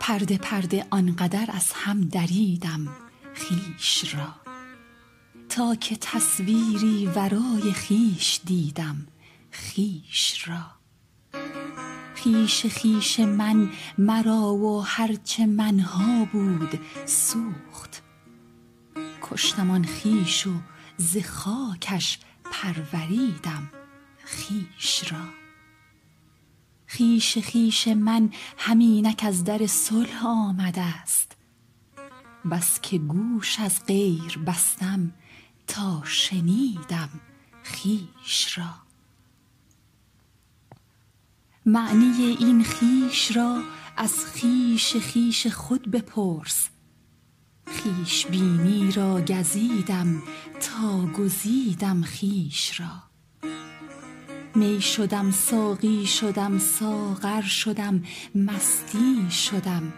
پرده پرده آنقدر از هم دریدم خویش را. تا که تصویری ورای خویش دیدم خویش را. خویش خویش من مرا و هر چه منها بود سوخت. کشتم آن خویش و ز خاکش پروریدم خویش را. خویش خویش من همینک از در صلح آمده ست بس که گوش از غیر بستم تا شنیدم خویش را. معنی این خویش را از خویش خویش خود بپرس. خویش بینی را گزیدم تا گزیدم خویش را. می شدم ساقی شدم ساغر شدم مستی شدم.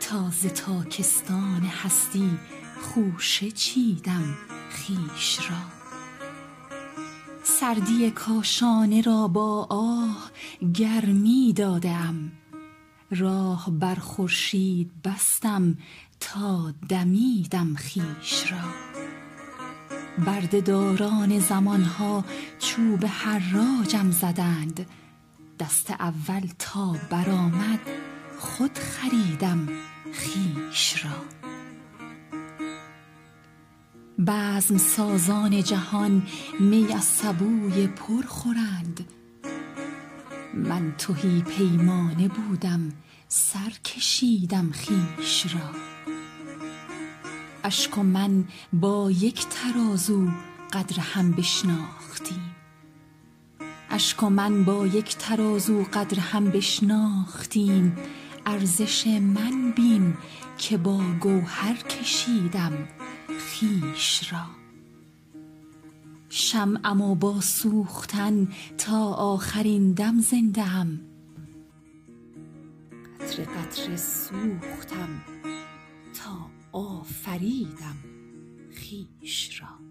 تا ز تاکستان هستی خوشه چیدم خویش را. سردی کاشانه را با آه گرمی داده ام راه بر خورشید بستم تا دمیدم خویش را. برده داران زمان ها چوب حراجم زدند. دست اول تا برآمد خود خریدم خویش را. بزم سازان جهان می از سبوی پر خورند. من تهی پیمانه بودم سر کشیدم خویش را. اشک و من با یک ترازو قدر هم بشناختیم. ارزش من بین که با گوهر کشیدم خویش را. شمعم و با سوختن تا آخرین دم زنده ام. قطره قطره سوختم. آفریدم خویش را.